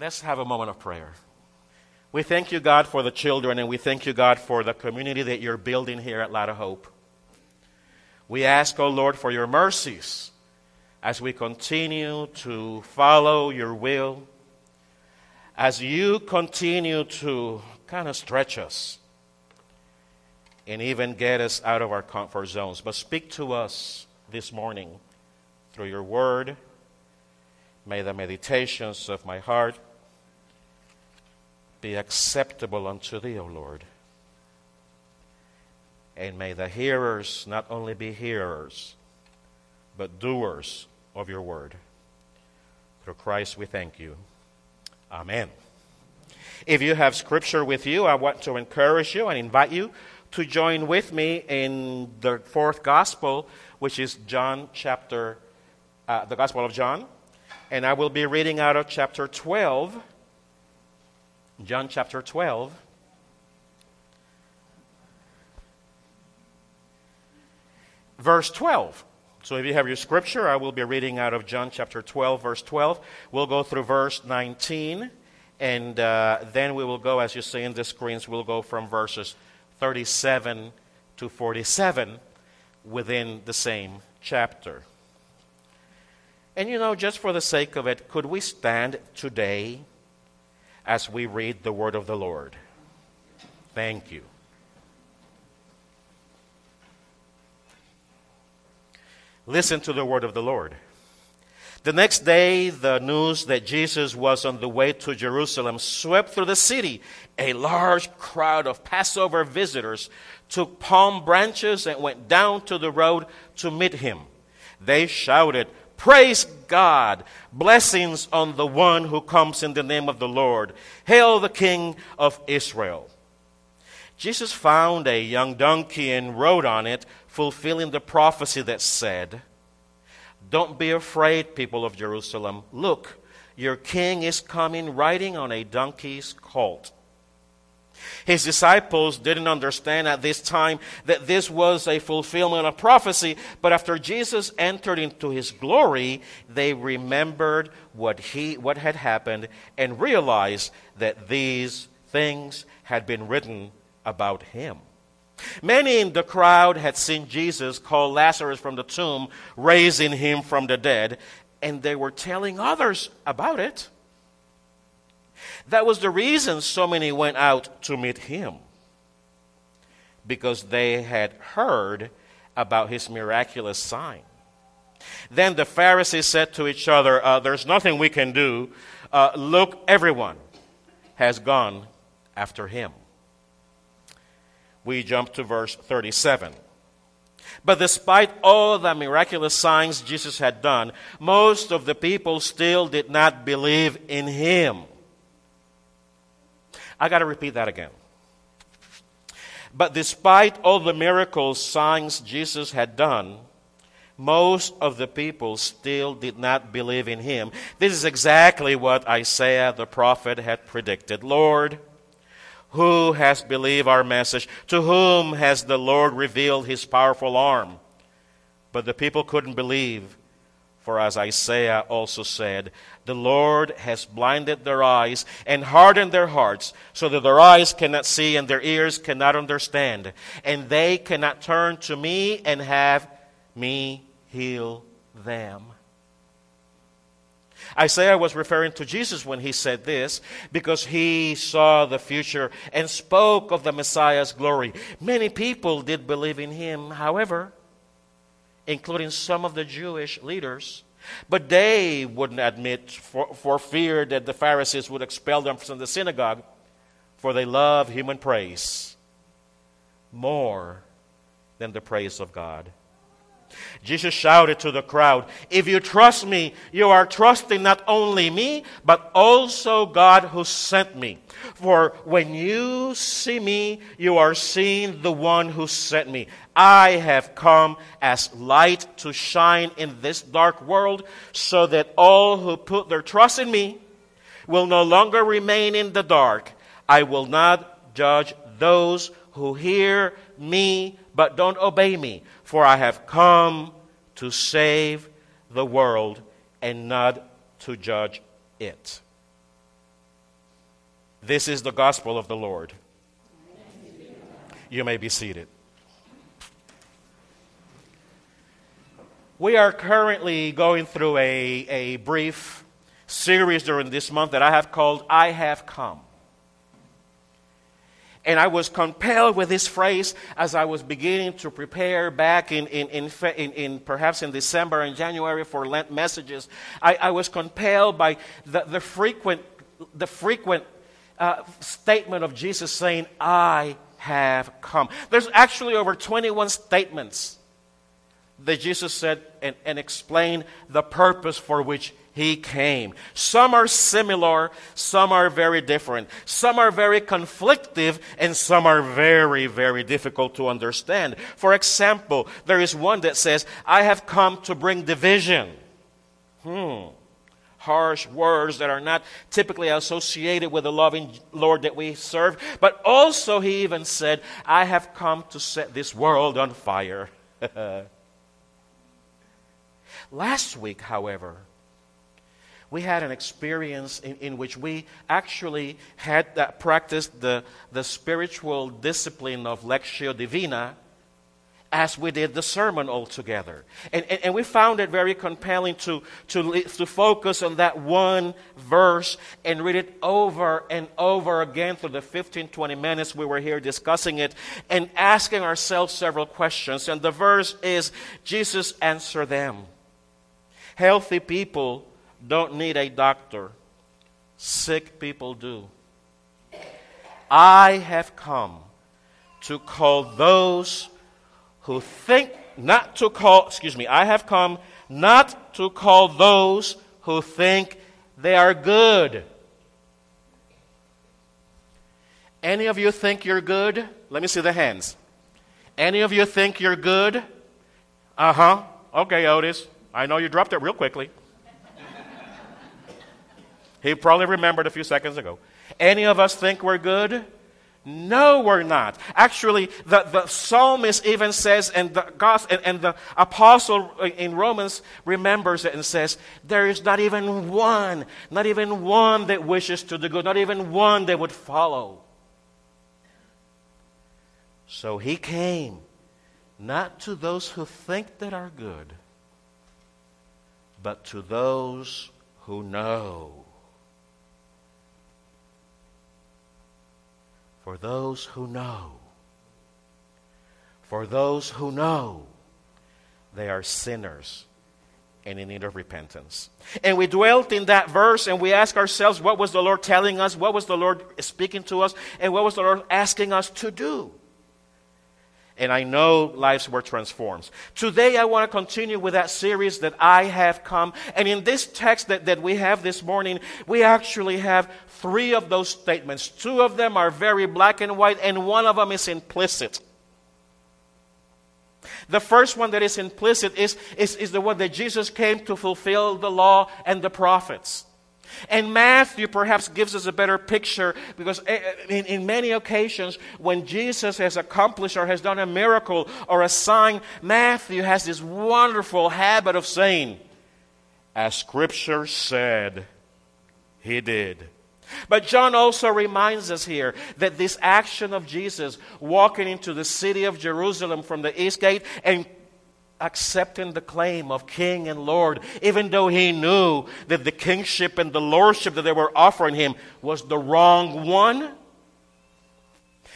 Let's have a moment of prayer. We thank you, God, for the children, and we thank you, God, for the community that you're building here at Light of Hope. We ask, O oh Lord, for your mercies as we continue to follow your will, as you continue to kind of stretch us and even get us out of our comfort zones. But speak to us this morning through your word. May the meditations of my heart be acceptable unto thee, O Lord. And may the hearers not only be hearers, but doers of your word. Through Christ we thank you. Amen. If you have scripture with you, I want to encourage you and invite you to join with me in the fourth gospel, which is John chapter, uh, the Gospel of John. And I will be reading out of chapter 12, John chapter 12. Verse 12. So if you have your scripture, I will be reading out of John chapter 12, verse 12. We'll go through verse 19, and uh, then we will go, as you see in the screens, we'll go from verses 37 to 47 within the same chapter. And you know, just for the sake of it, could we stand today as we read the word of the Lord? Thank you. Listen to the word of the Lord. The next day, the news that Jesus was on the way to Jerusalem swept through the city. A large crowd of Passover visitors took palm branches and went down to the road to meet him. They shouted, Praise God! Blessings on the one who comes in the name of the Lord. Hail the King of Israel. Jesus found a young donkey and rode on it, fulfilling the prophecy that said, don't be afraid, people of Jerusalem. Look, your king is coming riding on a donkey's colt. His disciples didn't understand at this time that this was a fulfillment of prophecy, but after Jesus entered into his glory, they remembered what, he, what had happened and realized that these things had been written about him. Many in the crowd had seen Jesus call Lazarus from the tomb, raising him from the dead, and they were telling others about it. That was the reason so many went out to meet him, because they had heard about his miraculous sign. Then the Pharisees said to each other, uh, There's nothing we can do. Uh, look, everyone has gone after him we jump to verse 37. But despite all the miraculous signs Jesus had done, most of the people still did not believe in him. I got to repeat that again. But despite all the miracles, signs Jesus had done, most of the people still did not believe in him. This is exactly what Isaiah the prophet had predicted. Lord, who has believed our message? To whom has the Lord revealed his powerful arm? But the people couldn't believe. For as Isaiah also said, the Lord has blinded their eyes and hardened their hearts, so that their eyes cannot see and their ears cannot understand, and they cannot turn to me and have me heal them. Isaiah was referring to Jesus when he said this because he saw the future and spoke of the Messiah's glory. Many people did believe in him, however, including some of the Jewish leaders. But they wouldn't admit for, for fear that the Pharisees would expel them from the synagogue, for they love human praise more than the praise of God. Jesus shouted to the crowd, If you trust me, you are trusting not only me, but also God who sent me. For when you see me, you are seeing the one who sent me. I have come as light to shine in this dark world, so that all who put their trust in me will no longer remain in the dark. I will not judge those who hear me but don't obey me for I have come to save the world and not to judge it. This is the gospel of the Lord. You may be seated. We are currently going through a, a brief series during this month that I have called I Have Come. And I was compelled with this phrase as I was beginning to prepare back in, in, in, in, in perhaps in December and January for Lent messages. I, I was compelled by the, the frequent, the frequent uh, statement of Jesus saying, I have come. There's actually over 21 statements that Jesus said and, and explained the purpose for which he came. Some are similar, some are very different. Some are very conflictive, and some are very, very difficult to understand. For example, there is one that says, I have come to bring division. Hmm. Harsh words that are not typically associated with the loving Lord that we serve. But also, he even said, I have come to set this world on fire. Last week, however, we had an experience in, in which we actually had practiced the, the spiritual discipline of Lectio Divina as we did the sermon altogether. And, and, and, we found it very compelling to, to, to focus on that one verse and read it over and over again for the 15, 20 minutes we were here discussing it and asking ourselves several questions. And the verse is Jesus answered them. Healthy people don't need a doctor, sick people do. I have come to call those who think, not to call, excuse me, I have come not to call those who think they are good. Any of you think you're good? Let me see the hands. Any of you think you're good? Uh huh. Okay, Otis. I know you dropped it real quickly. He probably remembered a few seconds ago. Any of us think we're good? No, we're not. Actually, the, the psalmist even says, and the, gospel, and, and the apostle in Romans remembers it and says, there is not even one, not even one that wishes to do good, not even one that would follow. So he came, not to those who think that are good, but to those who know For those who know, for those who know they are sinners and in need of repentance. And we dwelt in that verse and we ask ourselves, what was the Lord telling us? What was the Lord speaking to us? And what was the Lord asking us to do? and I know lives were transformed. Today, I want to continue with that series that I have come. And in this text that, that we have this morning, we actually have three of those statements. Two of them are very black and white, and one of them is implicit. The first one that is implicit is, is, is the one that Jesus came to fulfill the law and the prophets. And Matthew perhaps gives us a better picture because eh, eh, in, in, many occasions when Jesus has accomplished or has done a miracle or a sign, Matthew has this wonderful habit of saying, as Scripture said, he did. But John also reminds us here that this action of Jesus walking into the city of Jerusalem from the east gate and accepting the claim of king and lord, even though he knew that the kingship and the lordship that they were offering him was the wrong one.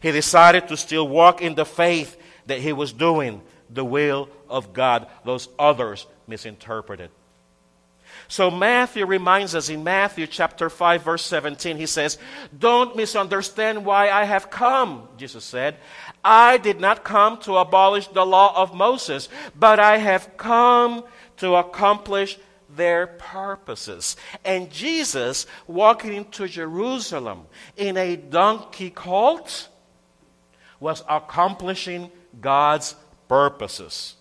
He decided to still walk in the faith that he was doing the will of God. Those others misinterpreted. So Matthew reminds us in Matthew chapter 5 verse 17 he says, "Don't misunderstand why I have come," Jesus said. "I did not come to abolish the law of Moses, but I have come to accomplish their purposes." And Jesus walking into Jerusalem in a donkey colt was accomplishing God's purposes.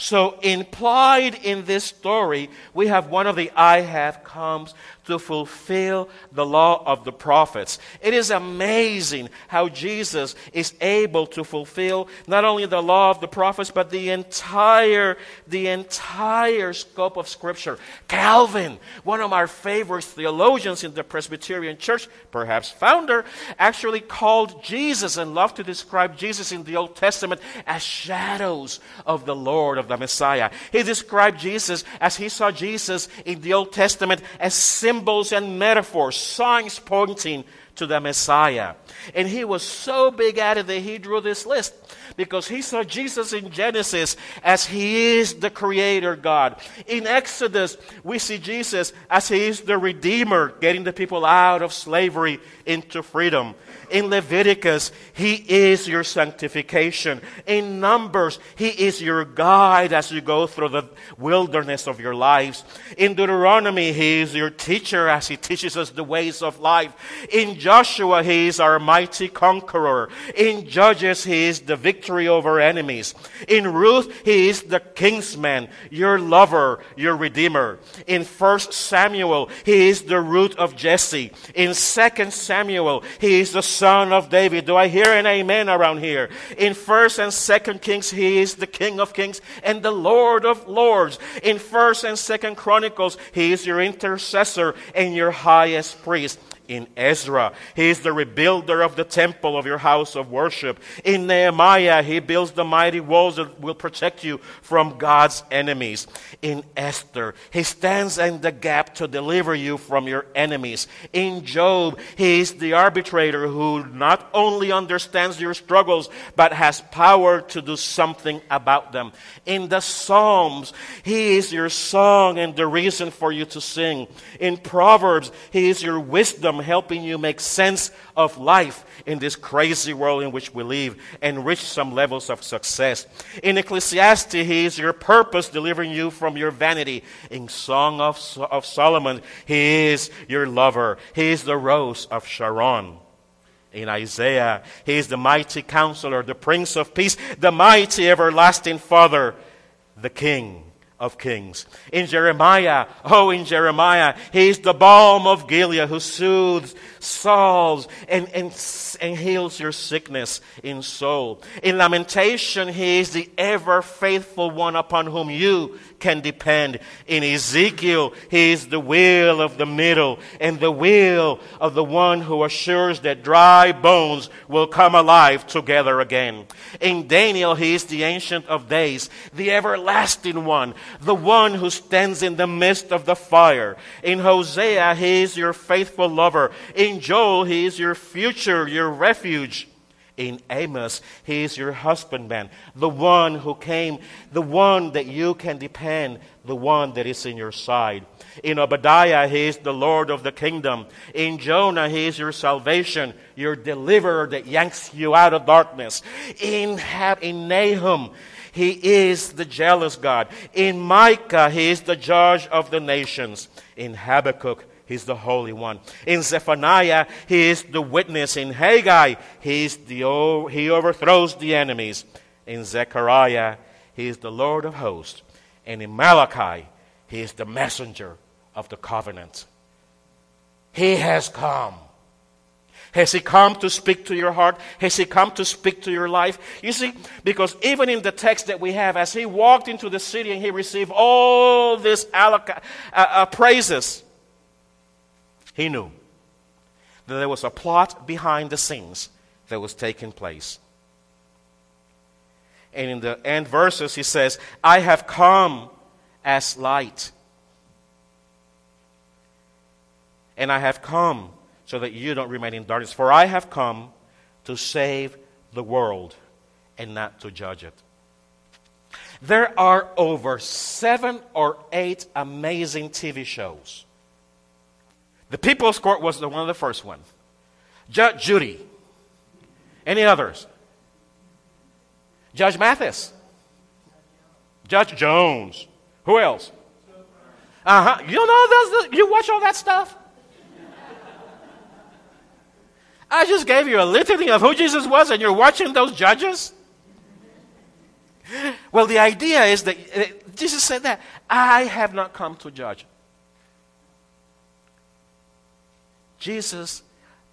So, implied in this story, we have one of the I have comes to fulfill the law of the prophets. It is amazing how Jesus is able to fulfill not only the law of the prophets, but the entire, the entire scope of Scripture. Calvin, one of our favorite theologians in the Presbyterian Church, perhaps founder, actually called Jesus and loved to describe Jesus in the Old Testament as shadows of the Lord, of the Messiah. He described Jesus as he saw Jesus in the Old Testament as symbols and metaphors, signs pointing to the Messiah. And he was so big at it that he drew this list because he saw Jesus in Genesis as he is the creator God. In Exodus, we see Jesus as he is the redeemer, getting the people out of slavery into freedom. In Leviticus, He is your sanctification. In Numbers, He is your guide as you go through the wilderness of your lives. In Deuteronomy, He is your teacher as He teaches us the ways of life. In Joshua, He is our mighty conqueror. In Judges, He is the victory over enemies. In Ruth, He is the kingsman, your lover, your redeemer. In 1 Samuel, He is the root of Jesse. In 2 Samuel, He is the son of David. Do I hear an amen around here? In 1st and 2nd Kings, he is the King of Kings and the Lord of Lords. In 1st and 2nd Chronicles, he is your intercessor and your highest priest in Ezra. He is the rebuilder of the temple of your house of worship. In Nehemiah, he builds the mighty walls that will protect you from God's enemies. In Esther, he stands in the gap to deliver you from your enemies. In Job, he is the arbitrator who not only understands your struggles, but has power to do something about them. In the Psalms, he is your song and the reason for you to sing. In Proverbs, he is your wisdom helping you make sense of life in this crazy world in which we live and reach some levels of success. In Ecclesiastes, He is your purpose, delivering you from your vanity. In Song of, of Solomon, He is your lover. He is the rose of Sharon. In Isaiah, He is the mighty counselor, the Prince of Peace, the mighty everlasting Father, the King of kings. In Jeremiah, oh, in Jeremiah, he's the balm of Gilead who soothes, solves, and, and, and heals your sickness in soul. In Lamentation, he is the ever faithful one upon whom you can depend. In Ezekiel, he is the will of the middle and the will of the one who assures that dry bones will come alive together again. In Daniel, he is the ancient of days, the everlasting one, the one who stands in the midst of the fire. In Hosea, he is your faithful lover. In Joel, he is your future, your refuge in Amos. He is your husbandman, the one who came, the one that you can depend, the one that is in your side. In Obadiah, he is the Lord of the kingdom. In Jonah, he is your salvation, your deliverer that yanks you out of darkness. In, in Nahum, he is the jealous God. In Micah, he is the judge of the nations. In Habakkuk, He's the Holy One. In Zephaniah, He is the witness. In Haggai, He, is the, he overthrows the enemies. In Zechariah, He is the Lord of hosts. And in Malachi, He is the messenger of the covenant. He has come. Has He come to speak to your heart? Has He come to speak to your life? You see, because even in the text that we have, as He walked into the city and He received all these uh, uh, praises, he knew that there was a plot behind the scenes that was taking place. And in the end verses, he says, I have come as light. And I have come so that you don't remain in darkness. For I have come to save the world and not to judge it. There are over seven or eight amazing TV shows the People's Court was the, one of the first one. Judge Judy. Any others? Judge Mathis. Judge Jones. Who else? Uh huh. You know those? You watch all that stuff? I just gave you a litany of who Jesus was, and you're watching those judges? Well, the idea is that uh, Jesus said that I have not come to judge, Jesus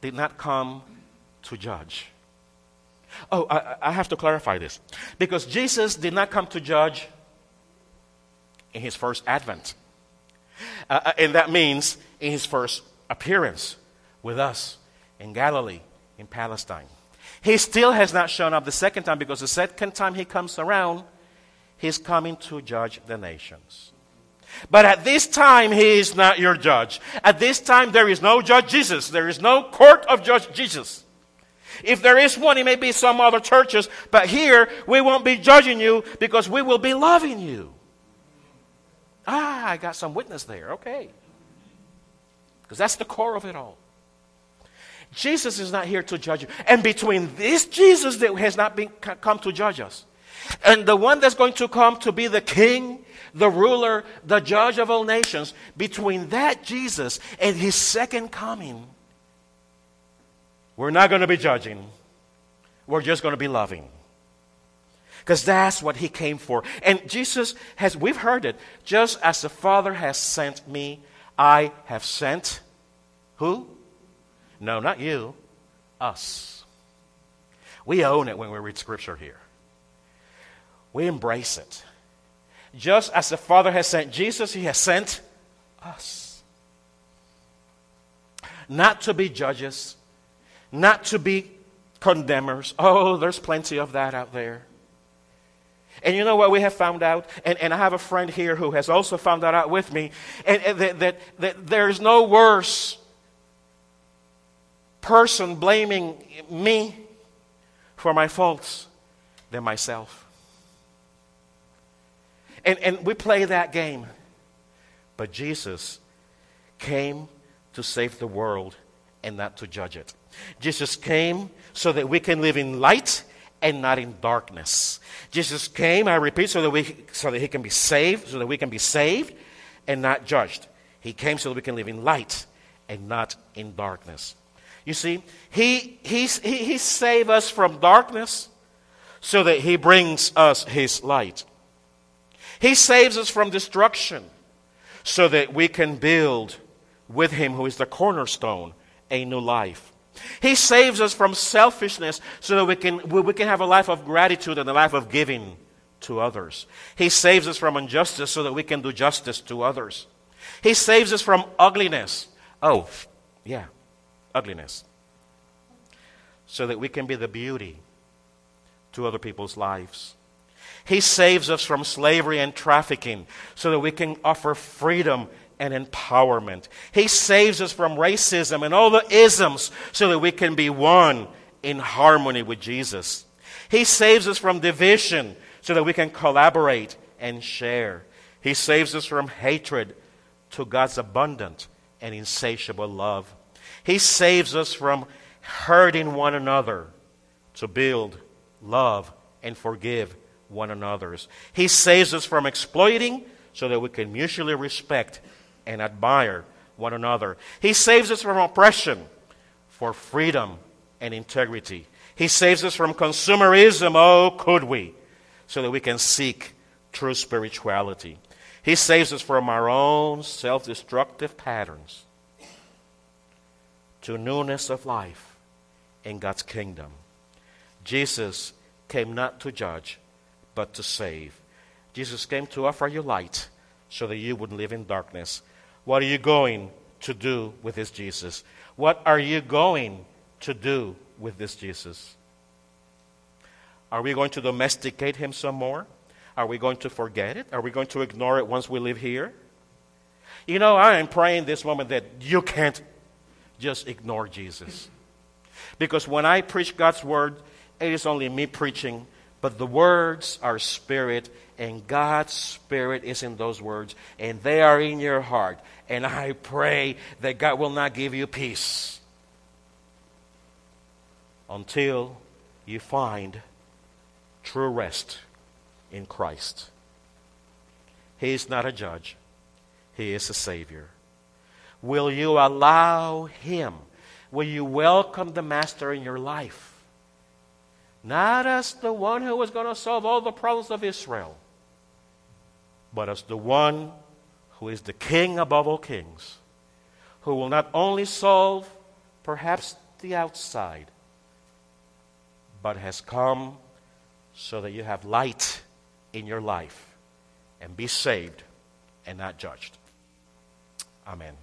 did not come to judge. Oh, I, I, have to clarify this. Because Jesus did not come to judge in his first advent. Uh, uh, and that means in his first appearance with us in Galilee, in Palestine. He still has not shown up the second time because the second time he comes around, he's coming to judge the nations. But at this time, he is not your judge. At this time, there is no judge Jesus. There is no court of judge Jesus. If there is one, it may be some other churches, but here we won't be judging you because we will be loving you. Ah, I got some witness there. Okay. Because that's the core of it all. Jesus is not here to judge you. And between this Jesus that has not been, come to judge us and the one that's going to come to be the king, the ruler, the judge of all nations, between that Jesus and his second coming, we're not going to be judging. We're just going to be loving. Because that's what he came for. And Jesus has, we've heard it, just as the Father has sent me, I have sent who? No, not you, us. We own it when we read Scripture here. We embrace it. Just as the Father has sent Jesus, He has sent us. Not to be judges, not to be condemners. Oh, there's plenty of that out there. And you know what we have found out? And, and I have a friend here who has also found that out with me. And, and that, that, that there's no worse person blaming me for my faults than myself. And, and we play that game. But Jesus came to save the world and not to judge it. Jesus came so that we can live in light and not in darkness. Jesus came, I repeat, so that, we, so that he can be saved, so that we can be saved and not judged. He came so that we can live in light and not in darkness. You see, he, he, he, he saved us from darkness so that he brings us his light. He saves us from destruction so that we can build with him who is the cornerstone a new life. He saves us from selfishness so that we can, we can have a life of gratitude and a life of giving to others. He saves us from injustice so that we can do justice to others. He saves us from ugliness. Oh, yeah, ugliness. So that we can be the beauty to other people's lives. He saves us from slavery and trafficking so that we can offer freedom and empowerment. He saves us from racism and all the isms so that we can be one in harmony with Jesus. He saves us from division so that we can collaborate and share. He saves us from hatred to God's abundant and insatiable love. He saves us from hurting one another to build, love, and forgive one another's. He saves us from exploiting so that we can mutually respect and admire one another. He saves us from oppression for freedom and integrity. He saves us from consumerism, oh, could we, so that we can seek true spirituality. He saves us from our own self destructive patterns to newness of life in God's kingdom. Jesus came not to judge, but to save. Jesus came to offer you light so that you wouldn't live in darkness. What are you going to do with this Jesus? What are you going to do with this Jesus? Are we going to domesticate him some more? Are we going to forget it? Are we going to ignore it once we live here? You know, I am praying this moment that you can't just ignore Jesus. Because when I preach God's word, it is only me preaching but the words are spirit, and God's spirit is in those words, and they are in your heart. And I pray that God will not give you peace until you find true rest in Christ. He is not a judge, He is a Savior. Will you allow Him? Will you welcome the Master in your life? not as the one who was going to solve all the problems of Israel, but as the one who is the king above all kings, who will not only solve perhaps the outside, but has come so that you have light in your life and be saved and not judged. Amen.